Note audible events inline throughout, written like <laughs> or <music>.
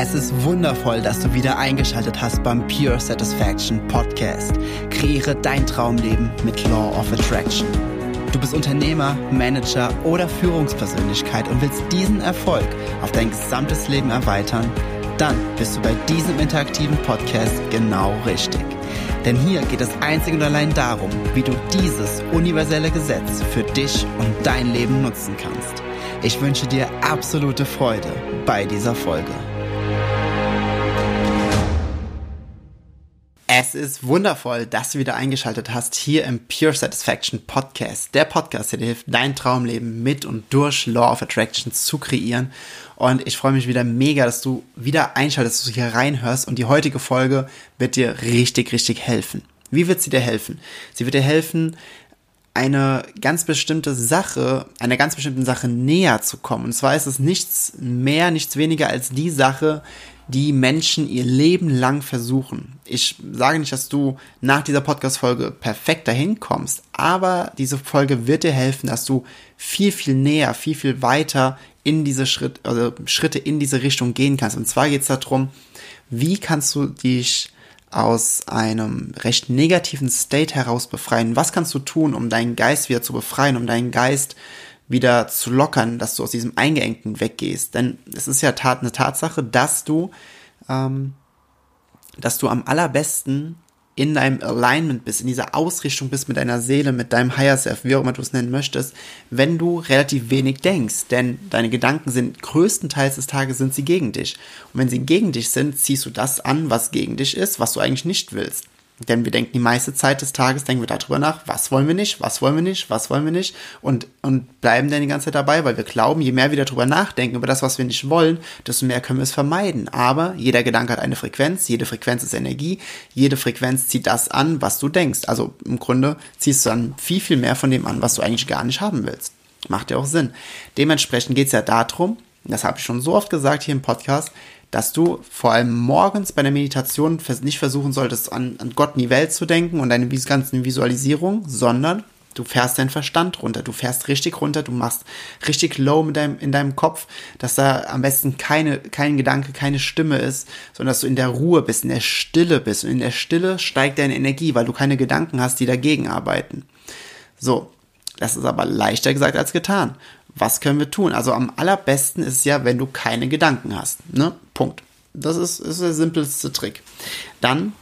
Es ist wundervoll, dass du wieder eingeschaltet hast beim Pure Satisfaction Podcast. Kreiere dein Traumleben mit Law of Attraction. Du bist Unternehmer, Manager oder Führungspersönlichkeit und willst diesen Erfolg auf dein gesamtes Leben erweitern? Dann bist du bei diesem interaktiven Podcast genau richtig. Denn hier geht es einzig und allein darum, wie du dieses universelle Gesetz für dich und dein Leben nutzen kannst. Ich wünsche dir absolute Freude bei dieser Folge. Es ist wundervoll, dass du wieder eingeschaltet hast hier im Pure Satisfaction Podcast. Der Podcast, der dir hilft, dein Traumleben mit und durch Law of Attraction zu kreieren. Und ich freue mich wieder mega, dass du wieder einschaltest, dass du hier reinhörst. Und die heutige Folge wird dir richtig, richtig helfen. Wie wird sie dir helfen? Sie wird dir helfen, eine ganz bestimmte Sache, einer ganz bestimmten Sache näher zu kommen. Und zwar ist es nichts mehr, nichts weniger als die Sache, die Menschen ihr Leben lang versuchen. Ich sage nicht, dass du nach dieser Podcast-Folge perfekt dahin kommst, aber diese Folge wird dir helfen, dass du viel, viel näher, viel, viel weiter in diese Schritt, also Schritte in diese Richtung gehen kannst. Und zwar geht es darum, wie kannst du dich aus einem recht negativen State heraus befreien? Was kannst du tun, um deinen Geist wieder zu befreien, um deinen Geist wieder zu lockern, dass du aus diesem Eingeengten weggehst. Denn es ist ja tat, eine Tatsache, dass du, ähm, dass du am allerbesten in deinem Alignment bist, in dieser Ausrichtung bist mit deiner Seele, mit deinem Higher Self, wie auch immer du es nennen möchtest, wenn du relativ wenig denkst. Denn deine Gedanken sind größtenteils des Tages sind sie gegen dich. Und wenn sie gegen dich sind, ziehst du das an, was gegen dich ist, was du eigentlich nicht willst. Denn wir denken die meiste Zeit des Tages, denken wir darüber nach, was wollen wir nicht, was wollen wir nicht, was wollen wir nicht und, und bleiben dann die ganze Zeit dabei, weil wir glauben, je mehr wir darüber nachdenken, über das, was wir nicht wollen, desto mehr können wir es vermeiden. Aber jeder Gedanke hat eine Frequenz, jede Frequenz ist Energie, jede Frequenz zieht das an, was du denkst. Also im Grunde ziehst du dann viel, viel mehr von dem an, was du eigentlich gar nicht haben willst. Macht ja auch Sinn. Dementsprechend geht es ja darum, das habe ich schon so oft gesagt hier im Podcast, dass du vor allem morgens bei der Meditation nicht versuchen solltest, an, an Gott in die Welt zu denken und deine ganzen Visualisierungen, sondern du fährst deinen Verstand runter, du fährst richtig runter, du machst richtig low mit deinem, in deinem Kopf, dass da am besten keine, kein Gedanke, keine Stimme ist, sondern dass du in der Ruhe bist, in der Stille bist. Und in der Stille steigt deine Energie, weil du keine Gedanken hast, die dagegen arbeiten. So, das ist aber leichter gesagt als getan was können wir tun? Also am allerbesten ist es ja, wenn du keine Gedanken hast. Ne? Punkt. Das ist, ist der simpelste Trick. Dann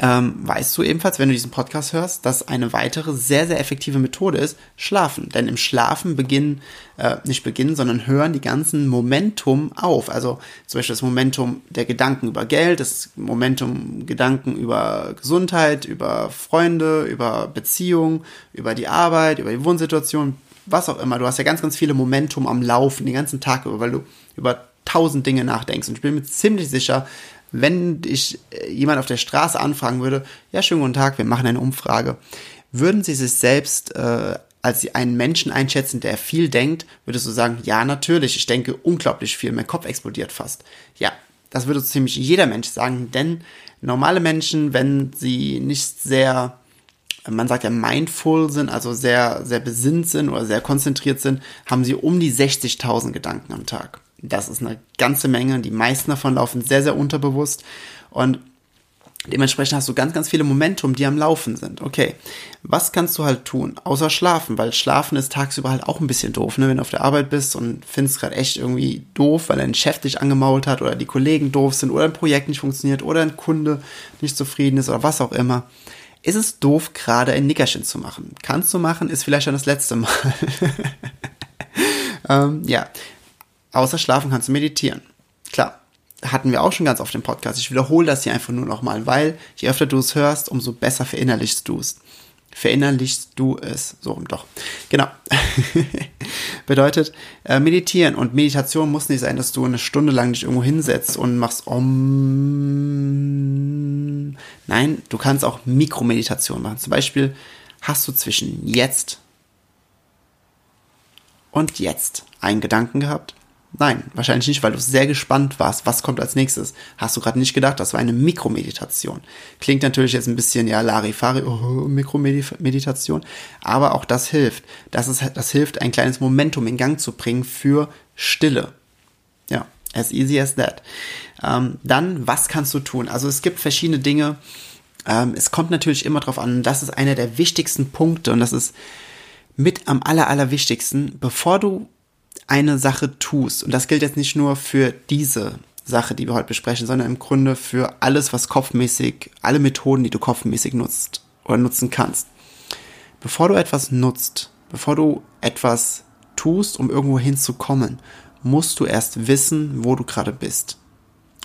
ähm, weißt du ebenfalls, wenn du diesen Podcast hörst, dass eine weitere sehr, sehr effektive Methode ist, schlafen. Denn im Schlafen beginnen, äh, nicht beginnen, sondern hören die ganzen Momentum auf. Also zum Beispiel das Momentum der Gedanken über Geld, das Momentum Gedanken über Gesundheit, über Freunde, über Beziehung, über die Arbeit, über die Wohnsituation, was auch immer. Du hast ja ganz, ganz viele Momentum am Laufen den ganzen Tag über, weil du über tausend Dinge nachdenkst. Und ich bin mir ziemlich sicher, wenn ich äh, jemand auf der Straße anfragen würde, ja, schönen guten Tag, wir machen eine Umfrage, würden sie sich selbst äh, als einen Menschen einschätzen, der viel denkt, würdest du sagen, ja, natürlich, ich denke unglaublich viel, mein Kopf explodiert fast. Ja, das würde ziemlich jeder Mensch sagen, denn normale Menschen, wenn sie nicht sehr man sagt ja mindful sind, also sehr, sehr besinnt sind oder sehr konzentriert sind, haben sie um die 60.000 Gedanken am Tag. Das ist eine ganze Menge. Die meisten davon laufen sehr, sehr unterbewusst und Dementsprechend hast du ganz, ganz viele Momentum, die am Laufen sind. Okay, was kannst du halt tun? Außer schlafen, weil schlafen ist tagsüber halt auch ein bisschen doof, ne? Wenn du auf der Arbeit bist und findest gerade echt irgendwie doof, weil dein Chef dich angemault hat oder die Kollegen doof sind oder ein Projekt nicht funktioniert oder ein Kunde nicht zufrieden ist oder was auch immer ist es doof, gerade ein Nickerchen zu machen. Kannst du machen, ist vielleicht schon das letzte Mal. <laughs> ähm, ja, außer schlafen kannst du meditieren. Klar, hatten wir auch schon ganz oft im Podcast. Ich wiederhole das hier einfach nur nochmal, weil je öfter du es hörst, umso besser verinnerlichst du es verinnerlichst du es. So, doch. Genau. <laughs> Bedeutet, äh, meditieren. Und Meditation muss nicht sein, dass du eine Stunde lang dich irgendwo hinsetzt und machst Om. Nein, du kannst auch Mikromeditation machen. Zum Beispiel hast du zwischen jetzt und jetzt einen Gedanken gehabt Nein, wahrscheinlich nicht, weil du sehr gespannt warst, was kommt als nächstes. Hast du gerade nicht gedacht, das war eine Mikromeditation. Klingt natürlich jetzt ein bisschen, ja, Larifari, oh, Mikromeditation, aber auch das hilft. Das, ist, das hilft, ein kleines Momentum in Gang zu bringen für Stille. Ja, As easy as that. Ähm, dann, was kannst du tun? Also es gibt verschiedene Dinge. Ähm, es kommt natürlich immer drauf an, das ist einer der wichtigsten Punkte und das ist mit am aller, allerwichtigsten, bevor du eine Sache tust. Und das gilt jetzt nicht nur für diese Sache, die wir heute besprechen, sondern im Grunde für alles, was kopfmäßig, alle Methoden, die du kopfmäßig nutzt oder nutzen kannst. Bevor du etwas nutzt, bevor du etwas tust, um irgendwo hinzukommen, musst du erst wissen, wo du gerade bist.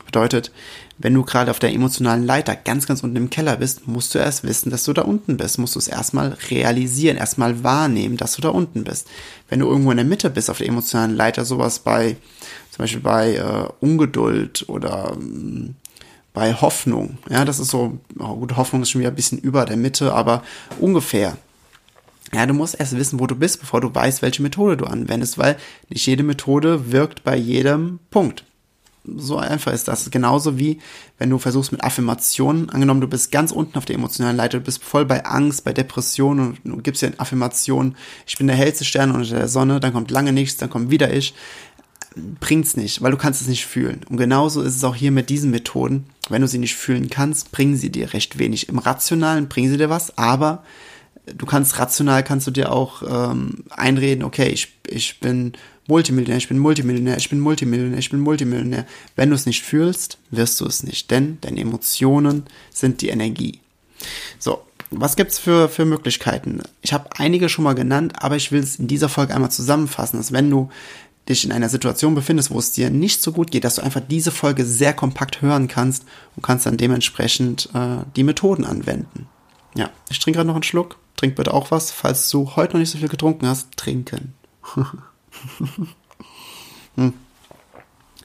Bedeutet, wenn du gerade auf der emotionalen Leiter ganz, ganz unten im Keller bist, musst du erst wissen, dass du da unten bist. Musst du es erstmal realisieren, erstmal wahrnehmen, dass du da unten bist. Wenn du irgendwo in der Mitte bist auf der emotionalen Leiter, sowas bei, zum Beispiel bei äh, Ungeduld oder ähm, bei Hoffnung, ja, das ist so, oh, gut, Hoffnung ist schon wieder ein bisschen über der Mitte, aber ungefähr. Ja, du musst erst wissen, wo du bist, bevor du weißt, welche Methode du anwendest, weil nicht jede Methode wirkt bei jedem Punkt. So einfach ist das. Genauso wie, wenn du versuchst mit Affirmationen, angenommen, du bist ganz unten auf der emotionalen Leiter, du bist voll bei Angst, bei Depression und du gibst dir Affirmationen, ich bin der hellste Stern unter der Sonne, dann kommt lange nichts, dann kommt wieder ich. Bringt's nicht, weil du kannst es nicht fühlen. Und genauso ist es auch hier mit diesen Methoden. Wenn du sie nicht fühlen kannst, bringen sie dir recht wenig. Im Rationalen bringen sie dir was, aber du kannst rational kannst du dir auch ähm, einreden, okay, ich, ich bin Multimillionär, ich bin Multimillionär, ich bin Multimillionär, ich bin Multimillionär. Wenn du es nicht fühlst, wirst du es nicht, denn deine Emotionen sind die Energie. So, was gibt's für, für Möglichkeiten? Ich habe einige schon mal genannt, aber ich will es in dieser Folge einmal zusammenfassen, dass wenn du dich in einer Situation befindest, wo es dir nicht so gut geht, dass du einfach diese Folge sehr kompakt hören kannst und kannst dann dementsprechend äh, die Methoden anwenden. Ja, ich trinke gerade noch einen Schluck. Trink bitte auch was. Falls du heute noch nicht so viel getrunken hast, trinken. <laughs> hm.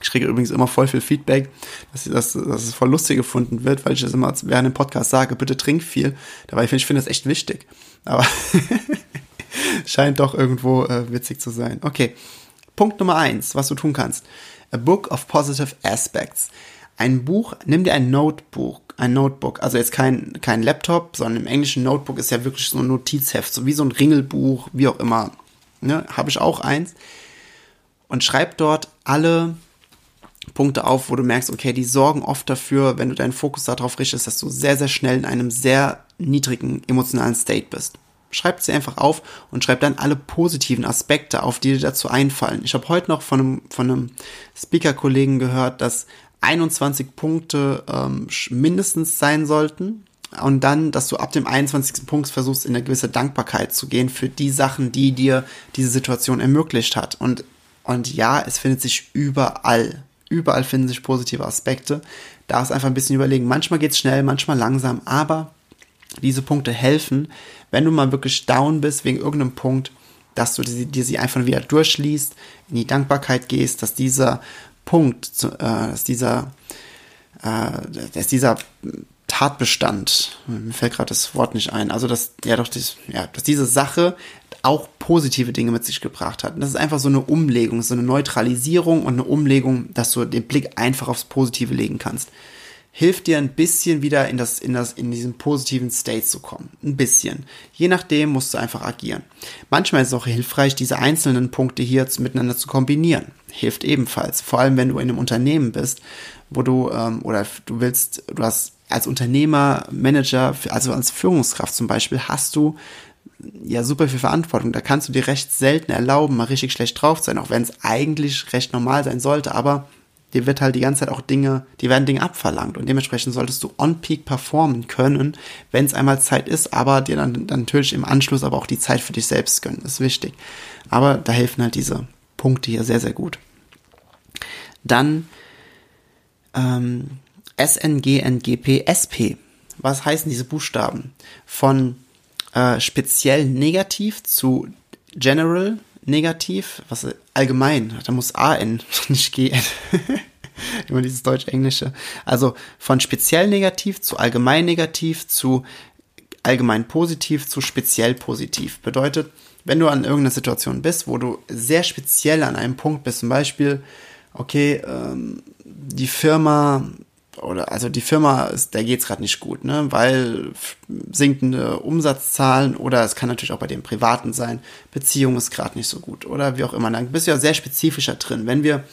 Ich kriege übrigens immer voll viel Feedback, dass, dass, dass es voll lustig gefunden wird, weil ich das immer während dem Podcast sage, bitte trink viel. Dabei finde ich finde das echt wichtig. Aber <laughs> scheint doch irgendwo äh, witzig zu sein. Okay. Punkt Nummer eins, was du tun kannst. A Book of Positive Aspects. Ein Buch, nimm dir ein Notebook ein Notebook. Also jetzt kein, kein Laptop, sondern im englischen Notebook ist ja wirklich so ein Notizheft, so wie so ein Ringelbuch, wie auch immer. Ne, Habe ich auch eins. Und schreib dort alle Punkte auf, wo du merkst, okay, die sorgen oft dafür, wenn du deinen Fokus darauf richtest, dass du sehr, sehr schnell in einem sehr niedrigen emotionalen State bist. Schreib sie einfach auf und schreib dann alle positiven Aspekte auf, die dir dazu einfallen. Ich habe heute noch von einem, von einem Speaker-Kollegen gehört, dass 21 Punkte ähm, mindestens sein sollten. Und dann, dass du ab dem 21. Punkt versuchst, in eine gewisse Dankbarkeit zu gehen für die Sachen, die dir diese Situation ermöglicht hat. Und, und ja, es findet sich überall. Überall finden sich positive Aspekte. Da ist einfach ein bisschen überlegen. Manchmal geht's schnell, manchmal langsam, aber diese Punkte helfen, wenn du mal wirklich down bist wegen irgendeinem Punkt, dass du dir sie einfach wieder durchliest, in die Dankbarkeit gehst, dass dieser Punkt, äh, dass dieser, äh, dass dieser Tatbestand, mir fällt gerade das Wort nicht ein, also dass, ja doch, dies, ja, dass diese Sache auch positive Dinge mit sich gebracht hat. Und das ist einfach so eine Umlegung, so eine Neutralisierung und eine Umlegung, dass du den Blick einfach aufs Positive legen kannst hilft dir ein bisschen wieder in das, in das, in diesen positiven State zu kommen. Ein bisschen. Je nachdem musst du einfach agieren. Manchmal ist es auch hilfreich, diese einzelnen Punkte hier miteinander zu kombinieren. Hilft ebenfalls. Vor allem, wenn du in einem Unternehmen bist, wo du, ähm, oder du willst, du hast als Unternehmer, Manager, also als Führungskraft zum Beispiel, hast du ja super viel Verantwortung. Da kannst du dir recht selten erlauben, mal richtig schlecht drauf zu sein, auch wenn es eigentlich recht normal sein sollte, aber dir wird halt die ganze Zeit auch Dinge, die werden Dinge abverlangt und dementsprechend solltest du on peak performen können, wenn es einmal Zeit ist, aber dir dann, dann natürlich im Anschluss aber auch die Zeit für dich selbst gönnen, ist wichtig. Aber da helfen halt diese Punkte hier sehr, sehr gut. Dann ähm, SNGNGP SP. Was heißen diese Buchstaben? Von äh, speziell negativ zu general negativ, was allgemein, da muss AN, <laughs> nicht GN. Immer dieses Deutsch-Englische. Also von speziell negativ zu allgemein negativ zu allgemein positiv zu speziell positiv. Bedeutet, wenn du an irgendeiner Situation bist, wo du sehr speziell an einem Punkt bist, zum Beispiel, okay, ähm, die Firma oder also die Firma, ist, der geht's gerade nicht gut, ne, weil sinkende Umsatzzahlen oder es kann natürlich auch bei dem Privaten sein, Beziehung ist gerade nicht so gut oder wie auch immer. Dann bist du ja sehr spezifischer drin. Wenn wir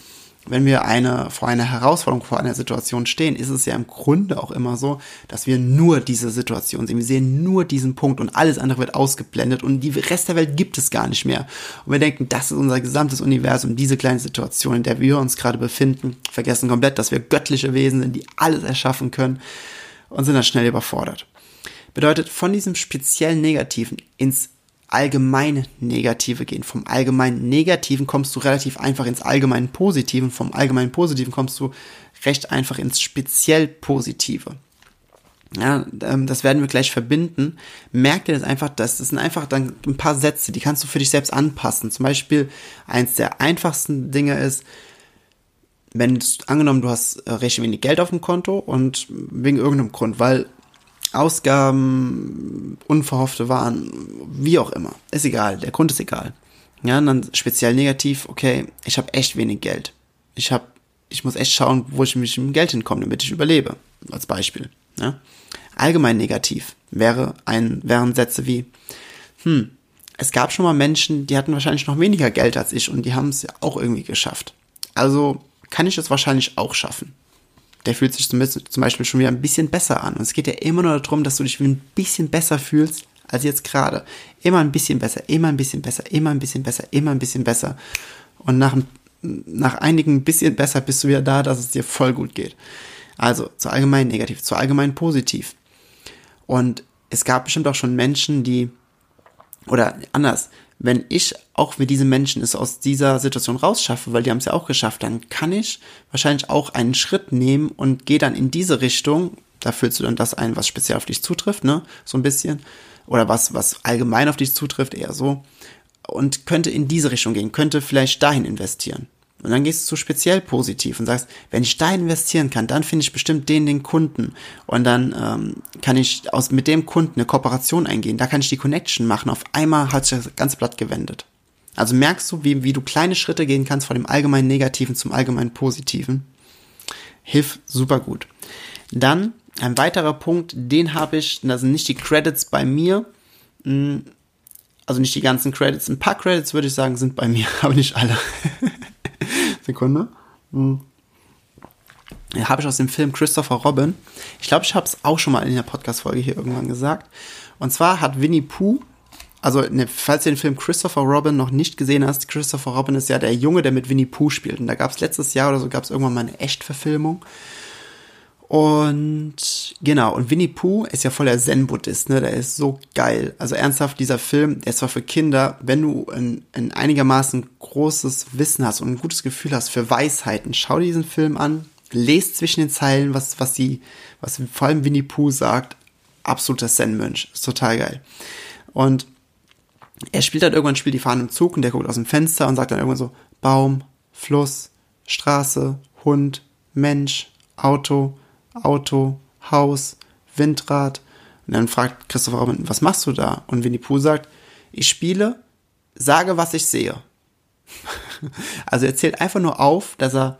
wenn wir eine, vor einer Herausforderung, vor einer Situation stehen, ist es ja im Grunde auch immer so, dass wir nur diese Situation sehen. Wir sehen nur diesen Punkt und alles andere wird ausgeblendet und die Rest der Welt gibt es gar nicht mehr. Und wir denken, das ist unser gesamtes Universum, diese kleine Situation, in der wir uns gerade befinden, vergessen komplett, dass wir göttliche Wesen sind, die alles erschaffen können und sind dann schnell überfordert. Bedeutet, von diesem speziellen Negativen ins allgemein Negative gehen. Vom allgemein Negativen kommst du relativ einfach ins allgemein Positiven. Vom allgemein Positiven kommst du recht einfach ins speziell Positive. Ja, ähm, das werden wir gleich verbinden. Merk dir das einfach, das sind einfach dann ein paar Sätze, die kannst du für dich selbst anpassen. Zum Beispiel eins der einfachsten Dinge ist, wenn angenommen du hast äh, recht wenig Geld auf dem Konto und wegen irgendeinem Grund, weil Ausgaben, unverhoffte Waren, wie auch immer. Ist egal, der Grund ist egal. Ja, und dann speziell negativ, okay, ich habe echt wenig Geld. Ich habe, ich muss echt schauen, wo ich mit dem Geld hinkomme, damit ich überlebe. Als Beispiel. Ja. Allgemein negativ wäre ein, wären Sätze wie, hm, es gab schon mal Menschen, die hatten wahrscheinlich noch weniger Geld als ich und die haben es ja auch irgendwie geschafft. Also kann ich es wahrscheinlich auch schaffen der fühlt sich zum Beispiel schon wieder ein bisschen besser an. Und es geht ja immer nur darum, dass du dich ein bisschen besser fühlst als jetzt gerade. Immer ein bisschen besser, immer ein bisschen besser, immer ein bisschen besser, immer ein bisschen besser. Und nach, nach einigen bisschen besser bist du wieder da, dass es dir voll gut geht. Also zu allgemein negativ, zu allgemein positiv. Und es gab bestimmt auch schon Menschen, die, oder anders, wenn ich auch wie diese Menschen es aus dieser Situation rausschaffe, weil die haben es ja auch geschafft, dann kann ich wahrscheinlich auch einen Schritt nehmen und gehe dann in diese Richtung. Da fühlst du dann das ein, was speziell auf dich zutrifft, ne? So ein bisschen. Oder was, was allgemein auf dich zutrifft, eher so. Und könnte in diese Richtung gehen, könnte vielleicht dahin investieren. Und dann gehst du zu speziell positiv und sagst, wenn ich da investieren kann, dann finde ich bestimmt den, den Kunden. Und dann ähm, kann ich aus, mit dem Kunden eine Kooperation eingehen. Da kann ich die Connection machen. Auf einmal hat sich das ganze Blatt gewendet. Also merkst du, wie, wie du kleine Schritte gehen kannst von dem allgemeinen Negativen zum allgemeinen Positiven. Hilft super gut. Dann ein weiterer Punkt, den habe ich, das sind nicht die Credits bei mir, hm, also nicht die ganzen Credits, ein paar Credits würde ich sagen, sind bei mir, <laughs> aber nicht alle. Sekunde. Hm. Habe ich aus dem Film Christopher Robin. Ich glaube, ich habe es auch schon mal in der Podcast-Folge hier irgendwann gesagt. Und zwar hat Winnie Pooh, also ne, falls du den Film Christopher Robin noch nicht gesehen hast, Christopher Robin ist ja der Junge, der mit Winnie Pooh spielt. Und da gab es letztes Jahr oder so, gab es irgendwann mal eine Echtverfilmung. Und genau, und Winnie Pooh ist ja voll der Zen-Buddhist, ne? Der ist so geil. Also ernsthaft, dieser Film, der ist zwar für Kinder, wenn du ein, ein einigermaßen großes Wissen hast und ein gutes Gefühl hast für Weisheiten, schau dir diesen Film an, lest zwischen den Zeilen, was, was sie, was vor allem Winnie Pooh sagt. Absoluter Zen-Mönch. Ist total geil. Und er spielt halt irgendwann, spielt die Fahne im Zug und der guckt aus dem Fenster und sagt dann irgendwann so, Baum, Fluss, Straße, Hund, Mensch, Auto, Auto, Haus, Windrad. Und dann fragt Christopher Robin, was machst du da? Und Winnie Pooh sagt, ich spiele, sage, was ich sehe. <laughs> also er zählt einfach nur auf, dass er,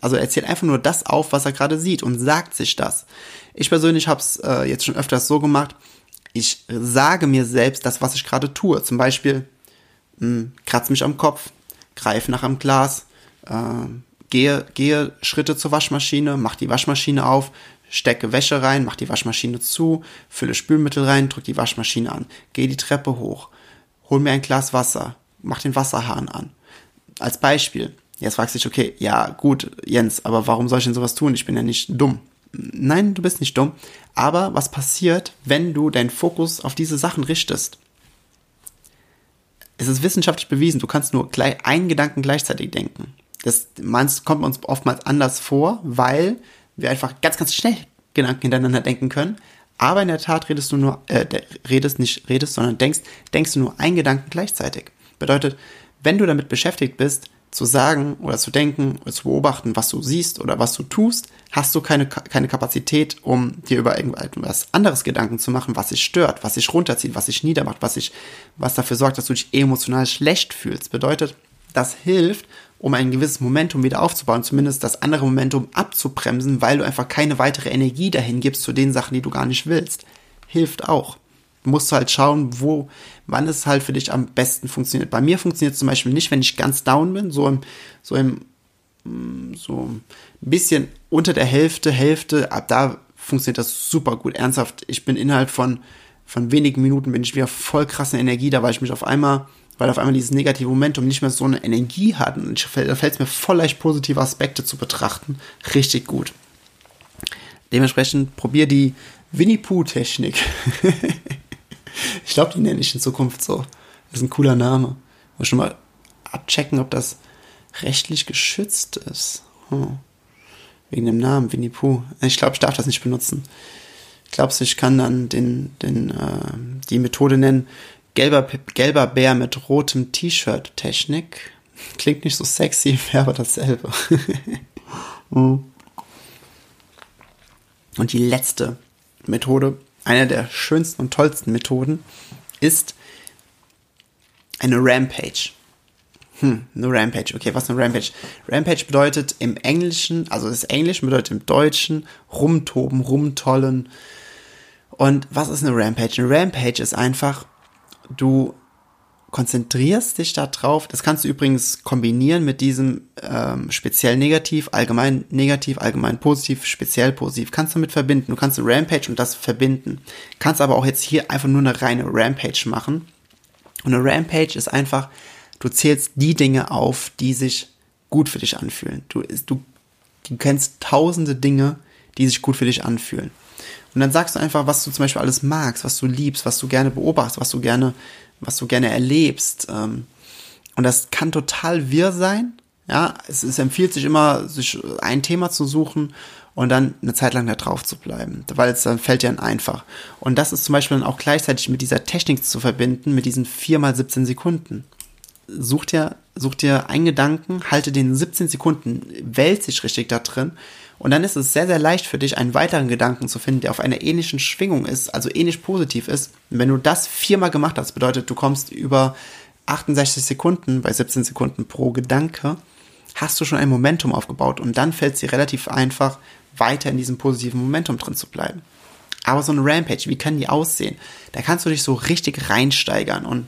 also er zählt einfach nur das auf, was er gerade sieht und sagt sich das. Ich persönlich habe es äh, jetzt schon öfters so gemacht, ich sage mir selbst das, was ich gerade tue. Zum Beispiel, mh, hm, kratz mich am Kopf, greif nach einem Glas, äh, gehe, gehe Schritte zur Waschmaschine, mach die Waschmaschine auf, stecke Wäsche rein, mach die Waschmaschine zu, fülle Spülmittel rein, drück die Waschmaschine an, gehe die Treppe hoch, hol mir ein Glas Wasser, mach den Wasserhahn an. Als Beispiel. Jetzt fragst du dich, okay, ja, gut, Jens, aber warum soll ich denn sowas tun? Ich bin ja nicht dumm. Nein, du bist nicht dumm. Aber was passiert, wenn du deinen Fokus auf diese Sachen richtest? Es ist wissenschaftlich bewiesen, du kannst nur gleich einen Gedanken gleichzeitig denken. Das meinst, kommt uns oftmals anders vor, weil wir einfach ganz, ganz schnell Gedanken hintereinander denken können. Aber in der Tat redest du nur, äh, redest nicht redest, sondern denkst, denkst du nur einen Gedanken gleichzeitig. Bedeutet, wenn du damit beschäftigt bist, zu sagen oder zu denken oder zu beobachten, was du siehst oder was du tust, hast du keine, keine Kapazität, um dir über irgendwas anderes Gedanken zu machen, was dich stört, was dich runterzieht, was dich niedermacht, was sich, was dafür sorgt, dass du dich emotional schlecht fühlst. Bedeutet, das hilft, um ein gewisses Momentum wieder aufzubauen, zumindest das andere Momentum abzubremsen, weil du einfach keine weitere Energie dahin gibst zu den Sachen, die du gar nicht willst. Hilft auch. Du musst halt schauen, wo, wann es halt für dich am besten funktioniert. Bei mir funktioniert es zum Beispiel nicht, wenn ich ganz down bin, so im, so im mm, so ein bisschen unter der Hälfte, Hälfte, ab da funktioniert das super gut. Ernsthaft, ich bin innerhalb von, von wenigen Minuten bin ich wieder voll krasse Energie, da weil ich mich auf einmal, weil auf einmal dieses negative Momentum nicht mehr so eine Energie hat und ich, da fällt es mir voll leicht positive Aspekte zu betrachten. Richtig gut. Dementsprechend probier die Winnie Pooh Technik. <laughs> ich glaube, die nenne ich in Zukunft so. Das ist ein cooler Name. Muss schon mal abchecken, ob das rechtlich geschützt ist. Hm. Wegen dem Namen Winnie Pooh. Ich glaube, ich darf das nicht benutzen. Glaubst du, ich kann dann den, den, äh, die Methode nennen, gelber, gelber Bär mit rotem T-Shirt Technik? Klingt nicht so sexy, <laughs> wäre aber dasselbe. <laughs> hm. Und die letzte Methode, eine der schönsten und tollsten Methoden, ist eine Rampage. Hm, eine Rampage. Okay, was ist eine Rampage? Rampage bedeutet im Englischen, also das Englischen bedeutet im Deutschen rumtoben, rumtollen. Und was ist eine Rampage? Eine Rampage ist einfach, du konzentrierst dich darauf. Das kannst du übrigens kombinieren mit diesem ähm, speziell negativ, allgemein negativ, allgemein positiv, speziell positiv. Kannst du mit verbinden. Du kannst eine Rampage und das verbinden. Kannst aber auch jetzt hier einfach nur eine reine Rampage machen. Und eine Rampage ist einfach, du zählst die Dinge auf, die sich gut für dich anfühlen. Du, du, du kennst tausende Dinge, die sich gut für dich anfühlen. Und dann sagst du einfach, was du zum Beispiel alles magst, was du liebst, was du gerne beobachtest, was du gerne was du gerne erlebst. Ähm, und das kann total wirr sein. Ja, es, es empfiehlt sich immer, sich ein Thema zu suchen und dann eine Zeit lang da drauf zu bleiben, weil es dann fällt dir dann einfach. Und das ist zum Beispiel dann auch gleichzeitig mit dieser Technik zu verbinden, mit diesen 4 mal 17 Sekunden. Such dir, such dir einen Gedanken, halte den 17 Sekunden, wälz dich richtig da drin und dann ist es sehr, sehr leicht für dich, einen weiteren Gedanken zu finden, der auf einer ähnlichen Schwingung ist, also ähnlich positiv ist. Und wenn du das viermal gemacht hast, bedeutet, du kommst über 68 Sekunden bei 17 Sekunden pro Gedanke, hast du schon ein Momentum aufgebaut und dann fällt es dir relativ einfach, weiter in diesem positiven Momentum drin zu bleiben. Aber so eine Rampage, wie kann die aussehen? Da kannst du dich so richtig reinsteigern und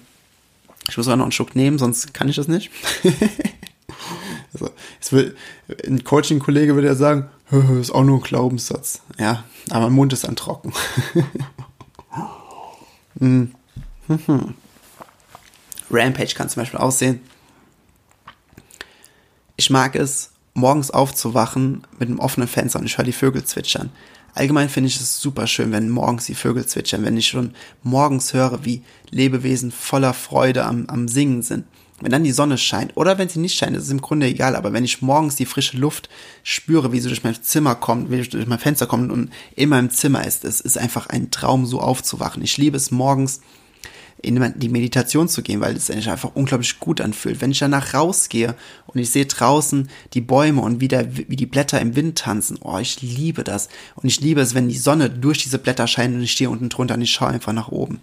ich muss auch noch einen Schluck nehmen, sonst kann ich das nicht. <laughs> also, will, ein Coaching-Kollege würde ja sagen, ist auch nur ein Glaubenssatz. Ja, aber mein Mund ist dann trocken. <laughs> Hm. Rampage kann zum Beispiel aussehen. Ich mag es, morgens aufzuwachen mit einem offenen Fenster und ich höre die Vögel zwitschern. Allgemein finde ich es super schön, wenn morgens die Vögel zwitschern, wenn ich schon morgens höre, wie Lebewesen voller Freude am, am Singen sind. Wenn dann die Sonne scheint oder wenn sie nicht scheint, ist es im Grunde egal, aber wenn ich morgens die frische Luft spüre, wie sie durch mein Zimmer kommt, wie sie durch mein Fenster kommt und in meinem Zimmer ist, es ist einfach ein Traum, so aufzuwachen. Ich liebe es morgens in die Meditation zu gehen, weil es sich einfach unglaublich gut anfühlt. Wenn ich danach rausgehe und ich sehe draußen die Bäume und wie, der, wie die Blätter im Wind tanzen, oh, ich liebe das. Und ich liebe es, wenn die Sonne durch diese Blätter scheint und ich stehe unten drunter und ich schaue einfach nach oben.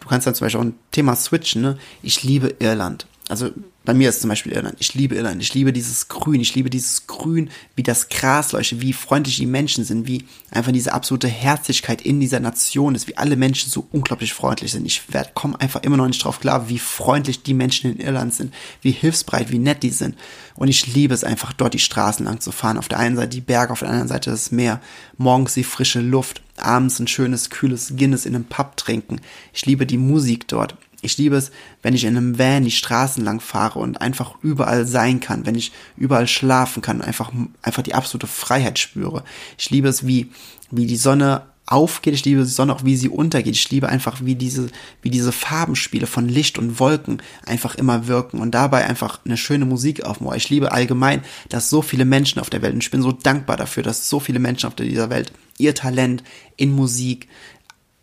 Du kannst dann zum Beispiel auch ein Thema switchen, ne? Ich liebe Irland also bei mir ist zum Beispiel Irland. Ich liebe Irland. Ich liebe dieses Grün. Ich liebe dieses Grün, wie das Gras leuchtet, wie freundlich die Menschen sind, wie einfach diese absolute Herzlichkeit in dieser Nation ist, wie alle Menschen so unglaublich freundlich sind. Ich komme einfach immer noch nicht drauf klar, wie freundlich die Menschen in Irland sind, wie hilfsbereit, wie nett die sind. Und ich liebe es einfach, dort die Straßen lang zu fahren. Auf der einen Seite die Berge, auf der anderen Seite das Meer. Morgens die frische Luft. Abends ein schönes, kühles Guinness in einem Pub trinken. Ich liebe die Musik dort. Ich liebe es, wenn ich in einem Van die Straßen lang fahre und einfach überall sein kann, wenn ich überall schlafen kann, einfach, einfach die absolute Freiheit spüre. Ich liebe es, wie, wie die Sonne aufgeht, ich liebe die Sonne auch, wie sie untergeht. Ich liebe einfach, wie diese, wie diese Farbenspiele von Licht und Wolken einfach immer wirken und dabei einfach eine schöne Musik aufbauen. Ich liebe allgemein, dass so viele Menschen auf der Welt, und ich bin so dankbar dafür, dass so viele Menschen auf dieser Welt ihr Talent in Musik,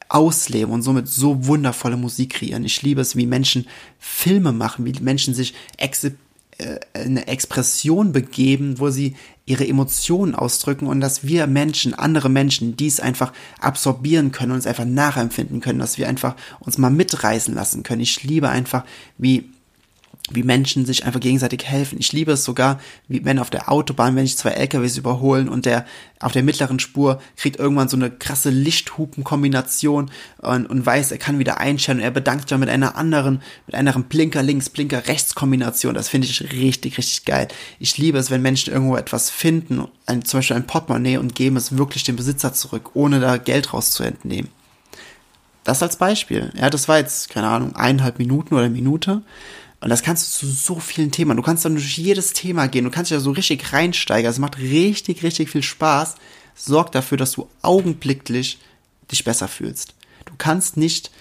ausleben und somit so wundervolle Musik kreieren. Ich liebe es, wie Menschen Filme machen, wie Menschen sich ex äh, eine Expression begeben, wo sie ihre Emotionen ausdrücken und dass wir Menschen, andere Menschen, dies einfach absorbieren können uns einfach nachempfinden können, dass wir einfach uns mal mitreißen lassen können. Ich liebe einfach, wie wie Menschen sich einfach gegenseitig helfen. Ich liebe es sogar, wie wenn auf der Autobahn, wenn ich zwei LKWs überholen und der auf der mittleren Spur kriegt irgendwann so eine krasse Lichthupenkombination und, und weiß, er kann wieder einstellen und er bedankt sich mit einer anderen, mit einer Blinker links, Blinker rechts Kombination. Das finde ich richtig, richtig geil. Ich liebe es, wenn Menschen irgendwo etwas finden, ein, zum Beispiel ein Portemonnaie und geben es wirklich dem Besitzer zurück, ohne da Geld rauszuentnehmen. Das als Beispiel. Ja, das war jetzt, keine Ahnung, eineinhalb Minuten oder Minute. Und das kannst du zu so vielen Themen. Du kannst dann durch jedes Thema gehen. Du kannst dich da so richtig reinsteigern. Es macht richtig, richtig viel Spaß. Sorg dafür, dass du augenblicklich dich besser fühlst. Du kannst nicht,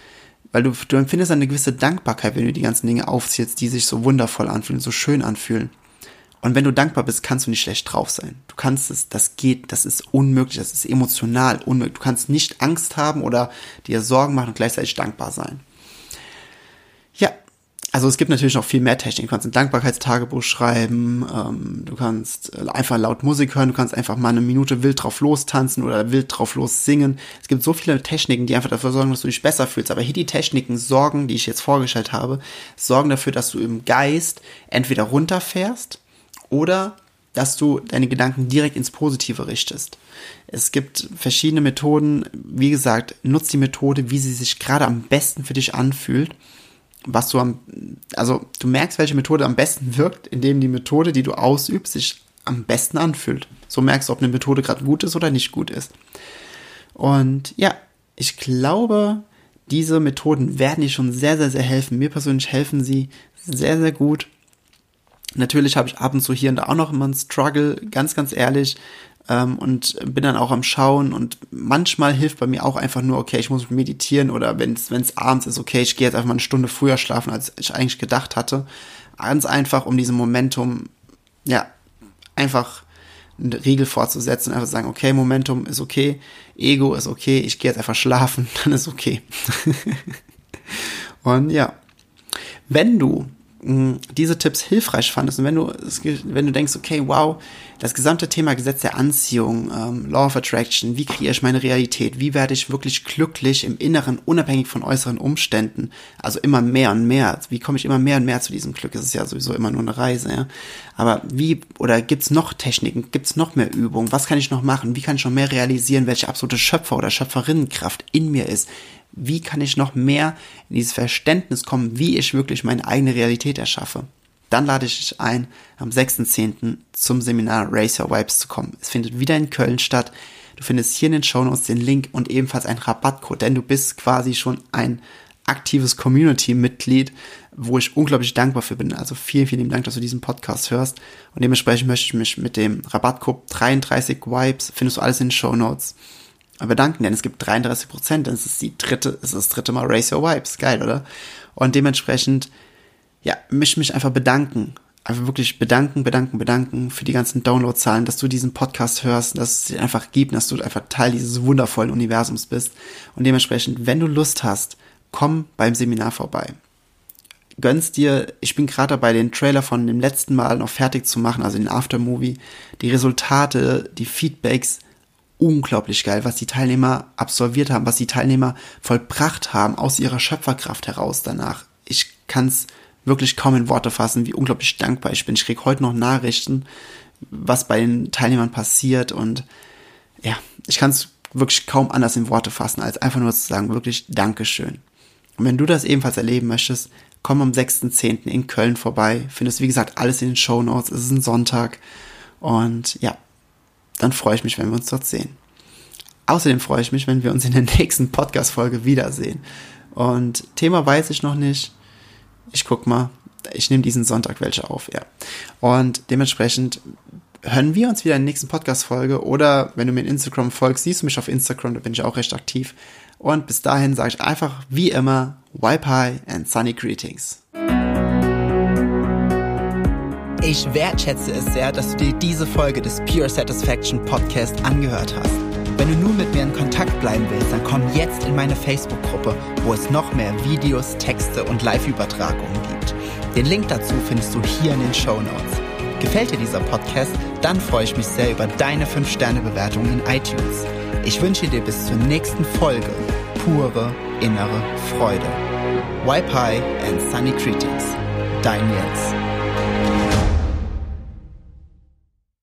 weil du, du empfindest eine gewisse Dankbarkeit, wenn du die ganzen Dinge aufzählst, die sich so wundervoll anfühlen, so schön anfühlen. Und wenn du dankbar bist, kannst du nicht schlecht drauf sein. Du kannst es, das geht, das ist unmöglich, das ist emotional unmöglich. Du kannst nicht Angst haben oder dir Sorgen machen und gleichzeitig dankbar sein. Also es gibt natürlich noch viel mehr Technik. Du kannst ein Dankbarkeitstagebuch schreiben, ähm, du kannst äh, einfach laut Musik hören, du kannst einfach mal eine Minute wild drauf lostanzen oder wild drauf los singen. Es gibt so viele Techniken, die einfach dafür sorgen, dass du dich besser fühlst. Aber hier die Techniken sorgen, die ich jetzt vorgestellt habe, sorgen dafür, dass du im Geist entweder runterfährst oder dass du deine Gedanken direkt ins Positive richtest. Es gibt verschiedene Methoden. Wie gesagt, nutz die Methode, wie sie sich gerade am besten für dich anfühlt was du am, also du merkst, welche Methode am besten wirkt, indem die Methode, die du ausübst, sich am besten anfühlt. So merkst du, ob eine Methode gerade gut ist oder nicht gut ist. Und ja, ich glaube, diese Methoden werden dir schon sehr, sehr, sehr helfen. Mir persönlich helfen sie sehr, sehr gut. Natürlich habe ich ab und zu hier und da auch noch immer einen Struggle, ganz, ganz ehrlich ähm, und bin dann auch am Schauen und manchmal hilft bei mir auch einfach nur, okay, ich muss meditieren oder wenn es abends ist, okay, ich gehe jetzt einfach mal eine Stunde früher schlafen, als ich eigentlich gedacht hatte. Ganz einfach, um diesem Momentum, ja, einfach eine Regel fortzusetzen, einfach sagen, okay, Momentum ist okay, Ego ist okay, ich gehe jetzt einfach schlafen, <laughs> dann ist okay. <laughs> und ja, wenn du diese Tipps hilfreich fandest und wenn du, wenn du denkst, okay, wow, das gesamte Thema Gesetz der Anziehung, ähm, Law of Attraction, wie kreiere ich meine Realität, wie werde ich wirklich glücklich im Inneren, unabhängig von äußeren Umständen, also immer mehr und mehr, wie komme ich immer mehr und mehr zu diesem Glück, es ist ja sowieso immer nur eine Reise, ja, aber wie, oder gibt's noch Techniken, gibt's noch mehr Übungen, was kann ich noch machen, wie kann ich noch mehr realisieren, welche absolute Schöpfer- oder Schöpferinnenkraft in mir ist, wie kann ich noch mehr in dieses Verständnis kommen, wie ich wirklich meine eigene Realität erschaffe. Dann lade ich dich ein, am 6.10. zum Seminar Race Your Vibes zu kommen. Es findet wieder in Köln statt. Du findest hier in den Show Notes den Link und ebenfalls einen Rabattcode, denn du bist quasi schon ein aktives Community-Mitglied, wo ich unglaublich dankbar für bin. Also vielen, vielen Dank, dass du diesen Podcast hörst. Und dementsprechend möchte ich mich mit dem Rabattcode 33 Vibes, findest du alles in den Show Notes, bedanken, denn es gibt 33 Prozent, denn es ist die dritte, es ist das dritte Mal Race Your Vibes, geil, oder? Und dementsprechend, ja, mich mich einfach bedanken, einfach wirklich bedanken, bedanken, bedanken für die ganzen Downloadzahlen, dass du diesen Podcast hörst, dass es dir einfach gibt, dass du einfach Teil dieses wundervollen Universums bist. Und dementsprechend, wenn du Lust hast, komm beim Seminar vorbei. Gönnst dir, ich bin gerade dabei, den Trailer von dem letzten Mal noch fertig zu machen, also den Aftermovie. Die Resultate, die Feedbacks, unglaublich geil, was die Teilnehmer absolviert haben, was die Teilnehmer vollbracht haben aus ihrer Schöpferkraft heraus danach. Ich kann es wirklich kaum in Worte fassen, wie unglaublich dankbar ich bin. Ich kriege heute noch Nachrichten, was bei den Teilnehmern passiert und ja, ich kann es wirklich kaum anders in Worte fassen, als einfach nur zu sagen, wirklich Dankeschön. Und wenn du das ebenfalls erleben möchtest, komm am 6.10. in Köln vorbei. Findest, wie gesagt, alles in den Show Notes. Es ist ein Sonntag. Und ja, dann freue ich mich, wenn wir uns dort sehen. Außerdem freue ich mich, wenn wir uns in der nächsten Podcast-Folge wiedersehen. Und Thema weiß ich noch nicht. Ich guck mal. Ich nehme diesen Sonntag welche auf, ja. Und dementsprechend hören wir uns wieder in der nächsten Podcast-Folge. Oder wenn du mir in Instagram folgst, siehst du mich auf Instagram, da bin ich auch recht aktiv. Und bis dahin sage ich einfach wie immer, High and Sunny Greetings. Ich wertschätze es sehr, dass du dir diese Folge des Pure Satisfaction Podcast angehört hast. Wenn du nun mit mir in Kontakt bleiben willst, dann komm jetzt in meine Facebook-Gruppe, wo es noch mehr Videos, Texte und Live-Übertragungen gibt. Den Link dazu findest du hier in den Show Notes. Gefällt dir dieser Podcast? Dann freue ich mich sehr über deine 5-Sterne-Bewertung in iTunes. Ich wünsche dir bis zur nächsten Folge pure innere Freude. High and Sunny Greetings. dein Jens.